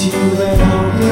you and hope